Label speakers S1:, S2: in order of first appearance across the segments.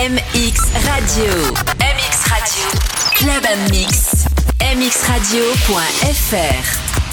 S1: MX Radio. MX Radio. Club Mix. mxradio.fr.
S2: your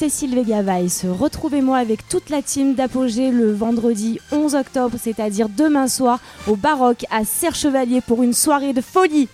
S3: Cécile Vega Weiss. Retrouvez-moi avec toute la team d'Apogée le vendredi 11 octobre, c'est-à-dire demain soir, au Baroque à Serre-Chevalier pour une soirée de folie.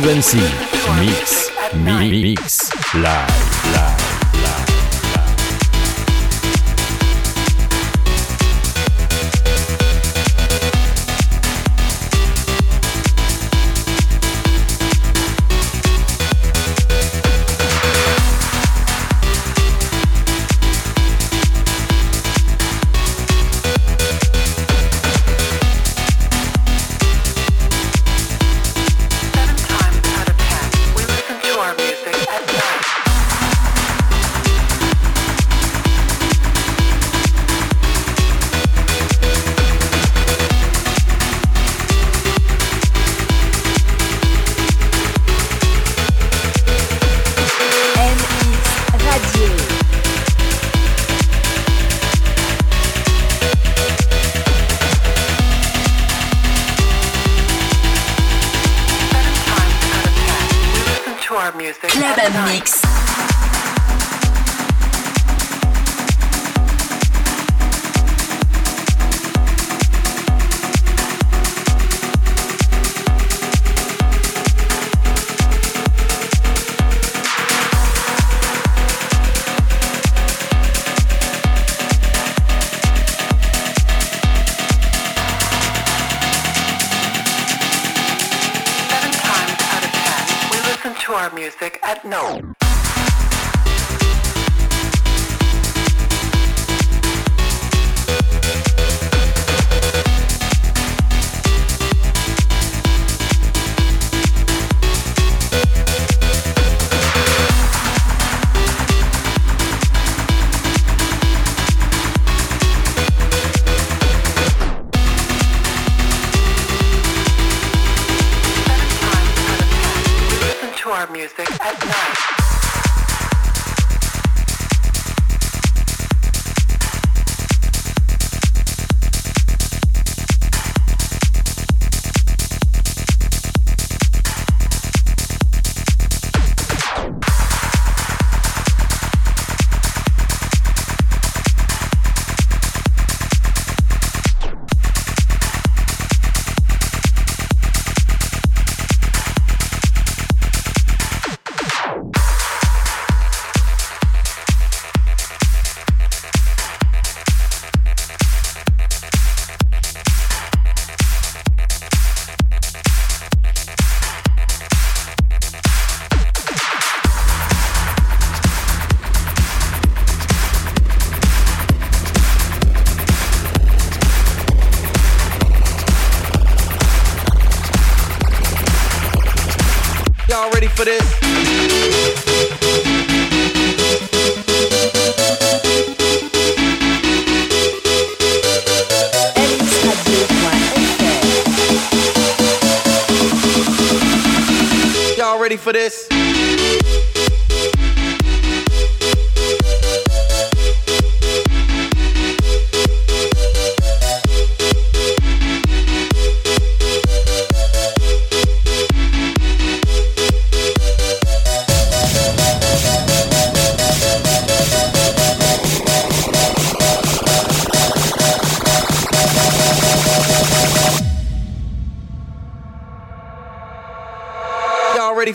S4: Vancy, mix, mi mix, live,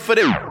S2: for this?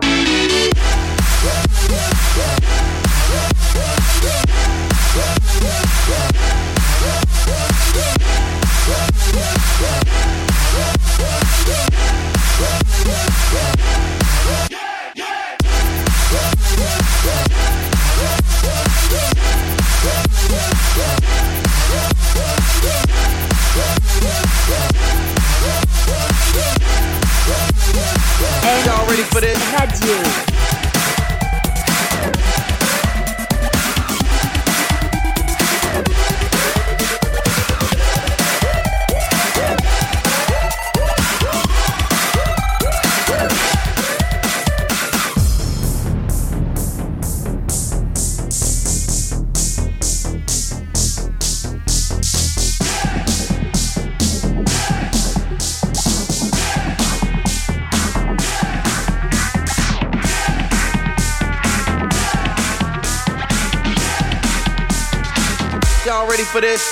S2: For this?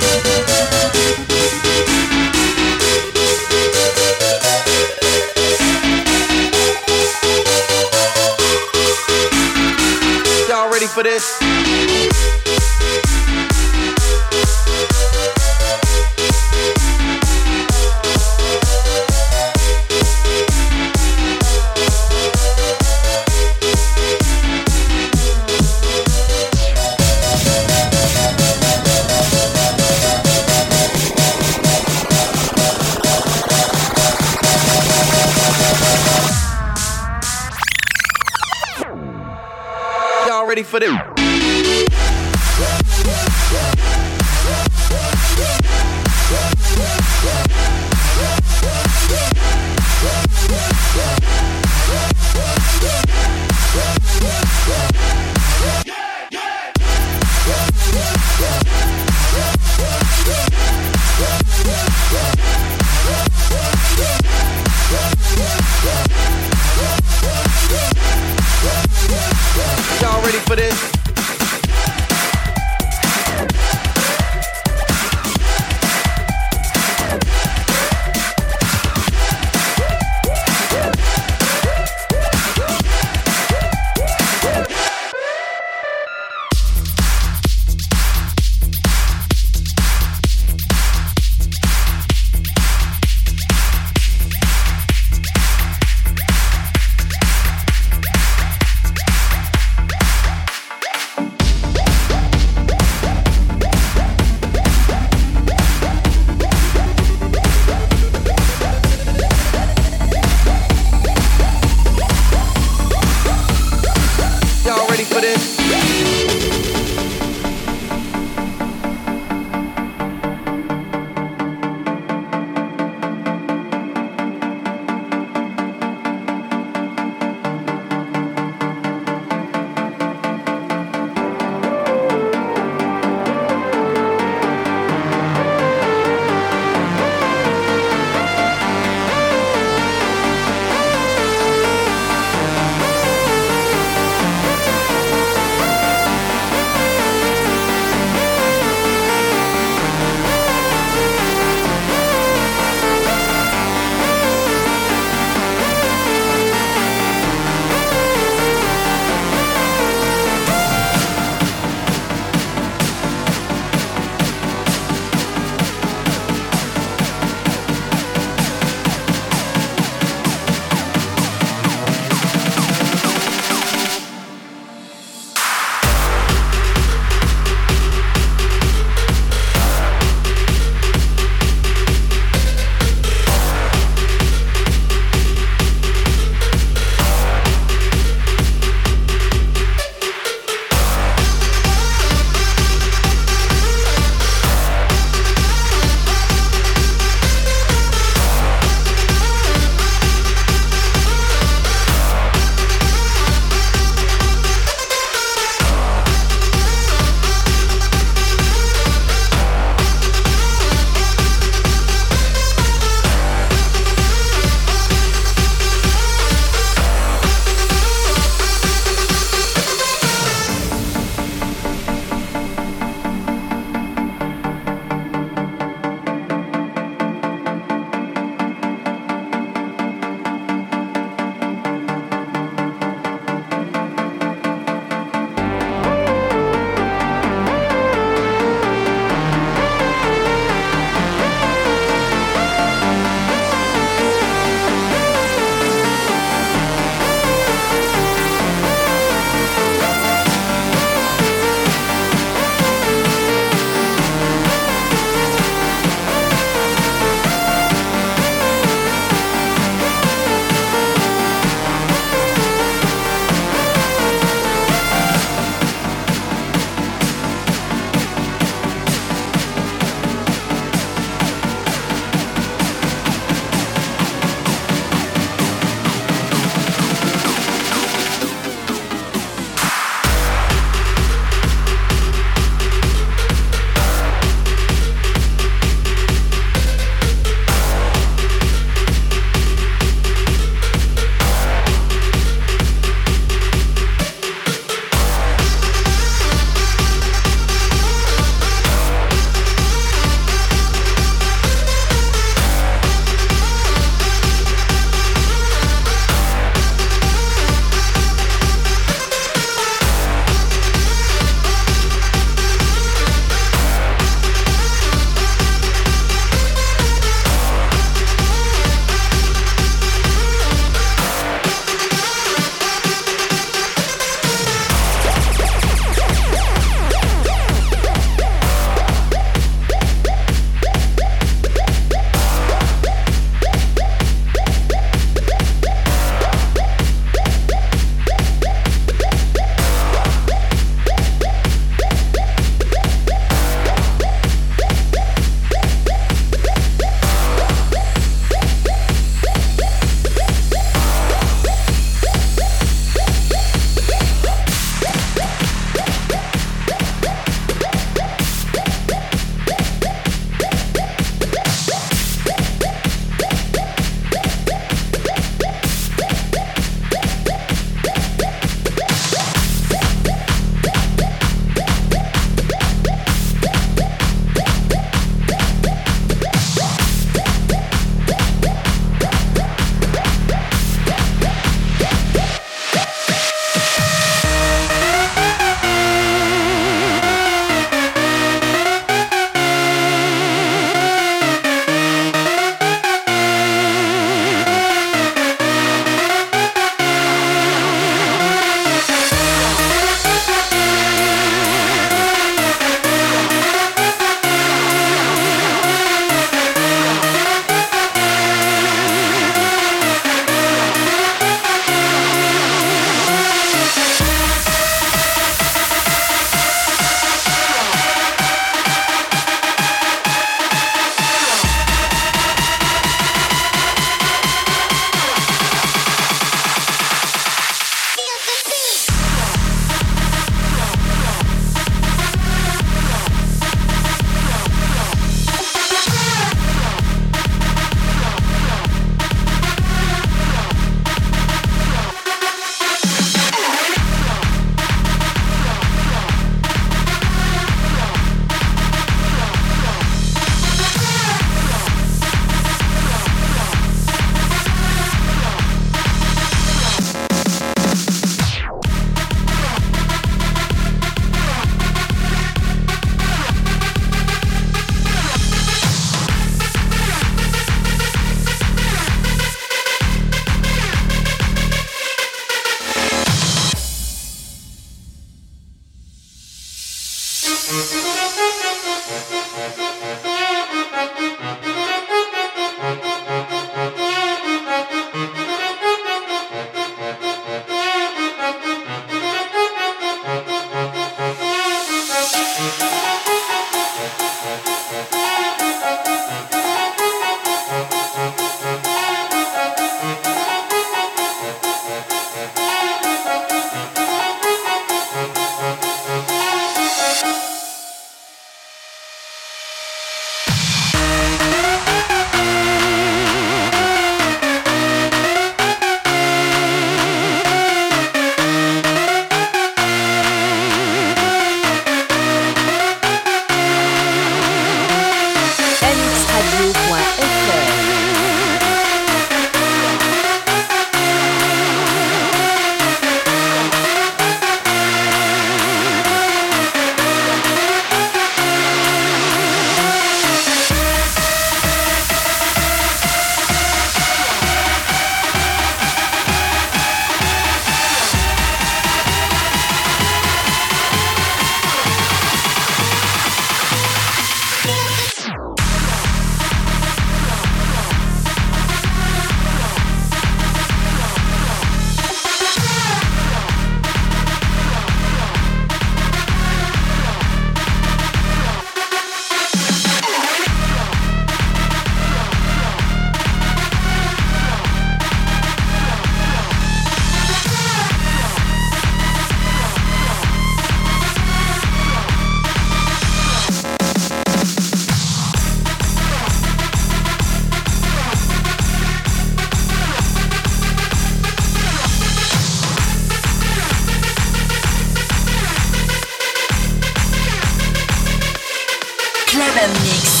S5: Mix.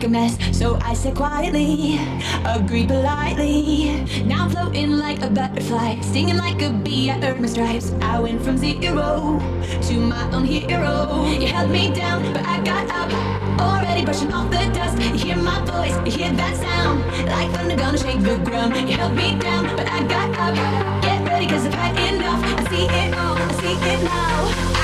S5: Make a mess. So I said quietly, agreed politely. Now I'm floating like a butterfly, stinging like a bee. I earned my stripes. I went from zero to my own hero. You held me down, but I got up. Already brushing off the dust. You hear my voice, you hear that sound. Like thunder gonna shake the ground. You held me down, but I got up. Get ready, cause I've had enough. I see it all, I see it now.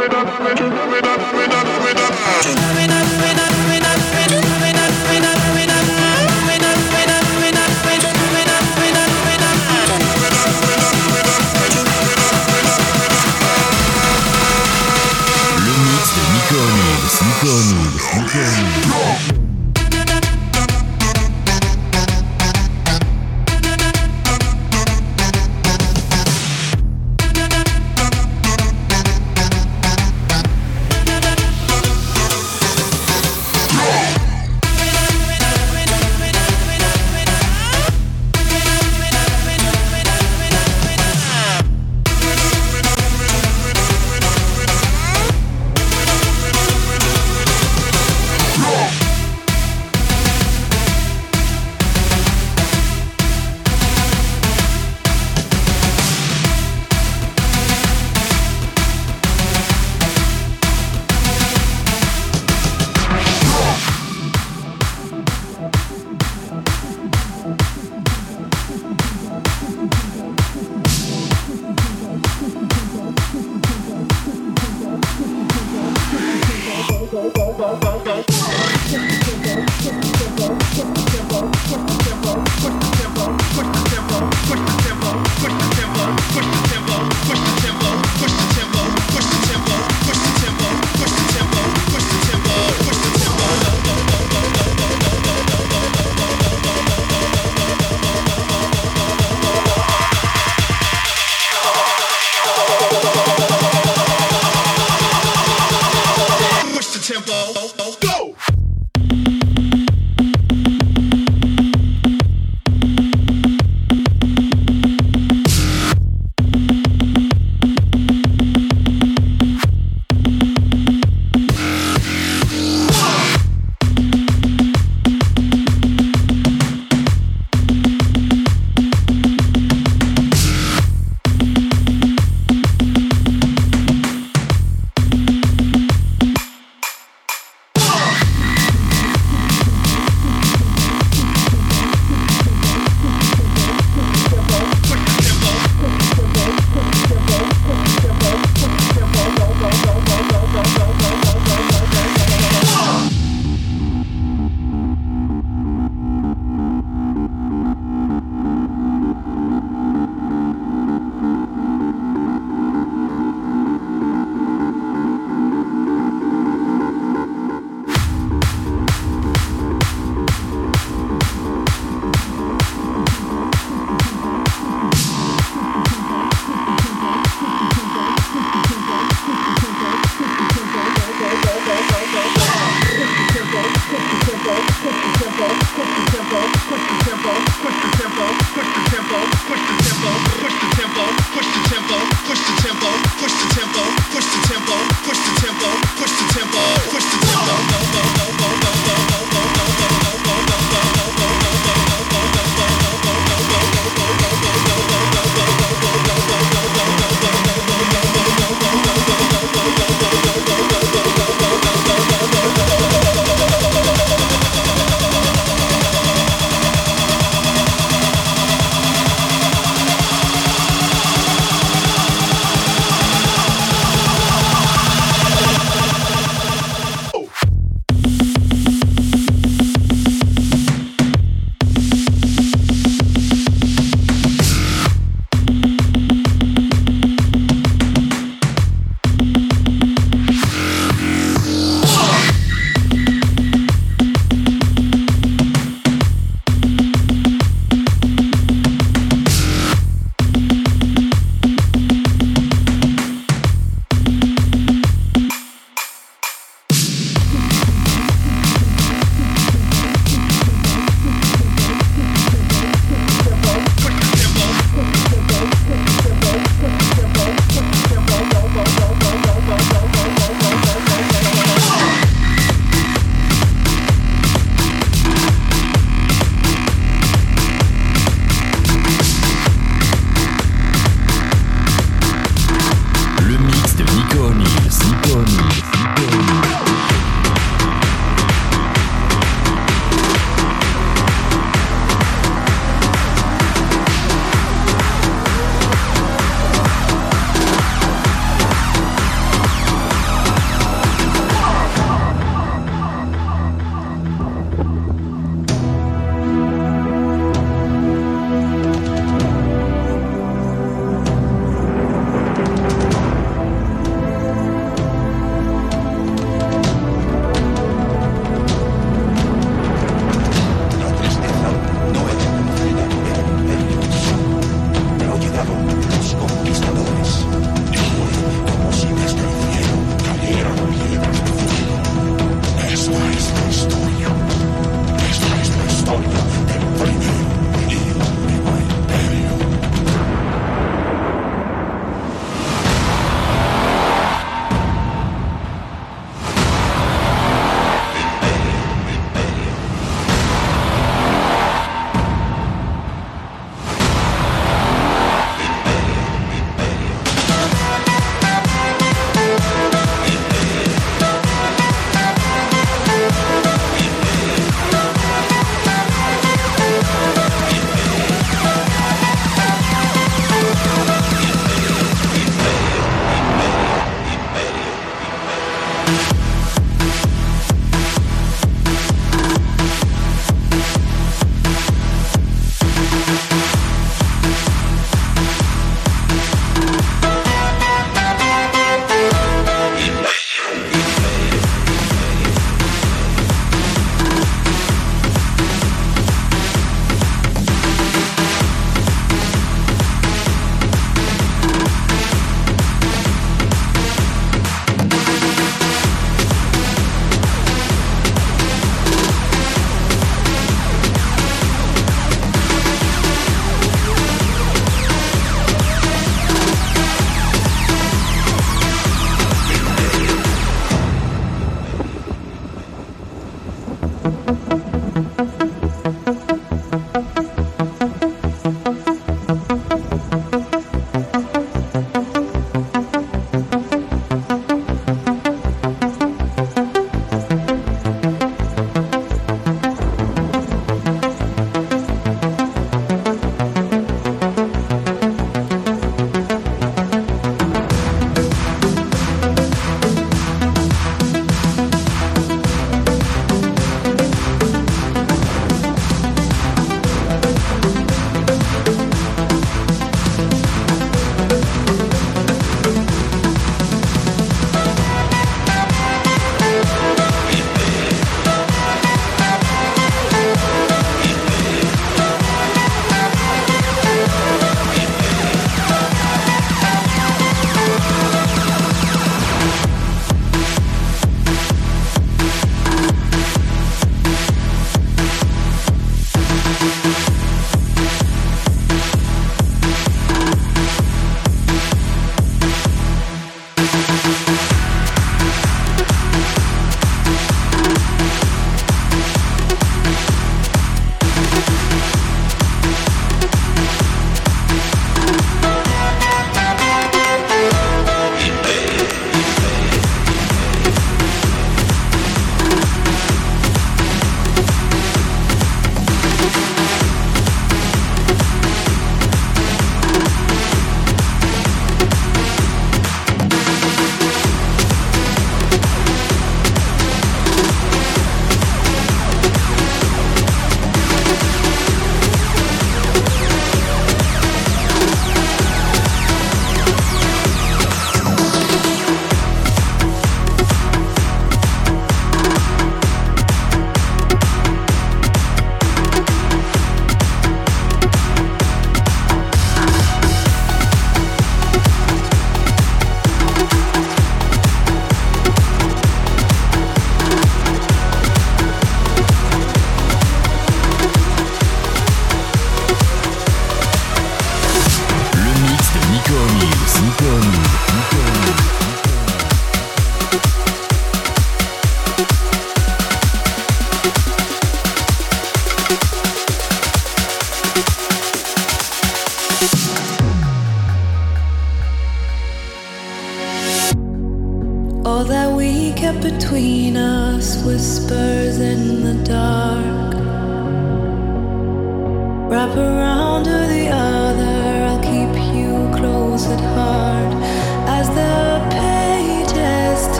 S6: mit, mit, mit, mit, mit, mit,
S7: mit,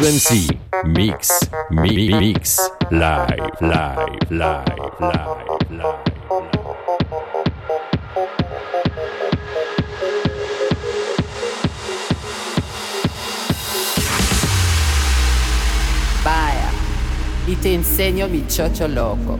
S7: Vancy, mix, mi- mix, live, live, live, live, live.
S5: Vaya, y te enseño mi chocho loco.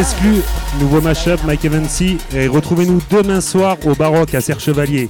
S8: Petit exclu, nouveau mashup, Mike Evansy. Et retrouvez-nous demain soir au Baroque à Serre Chevalier.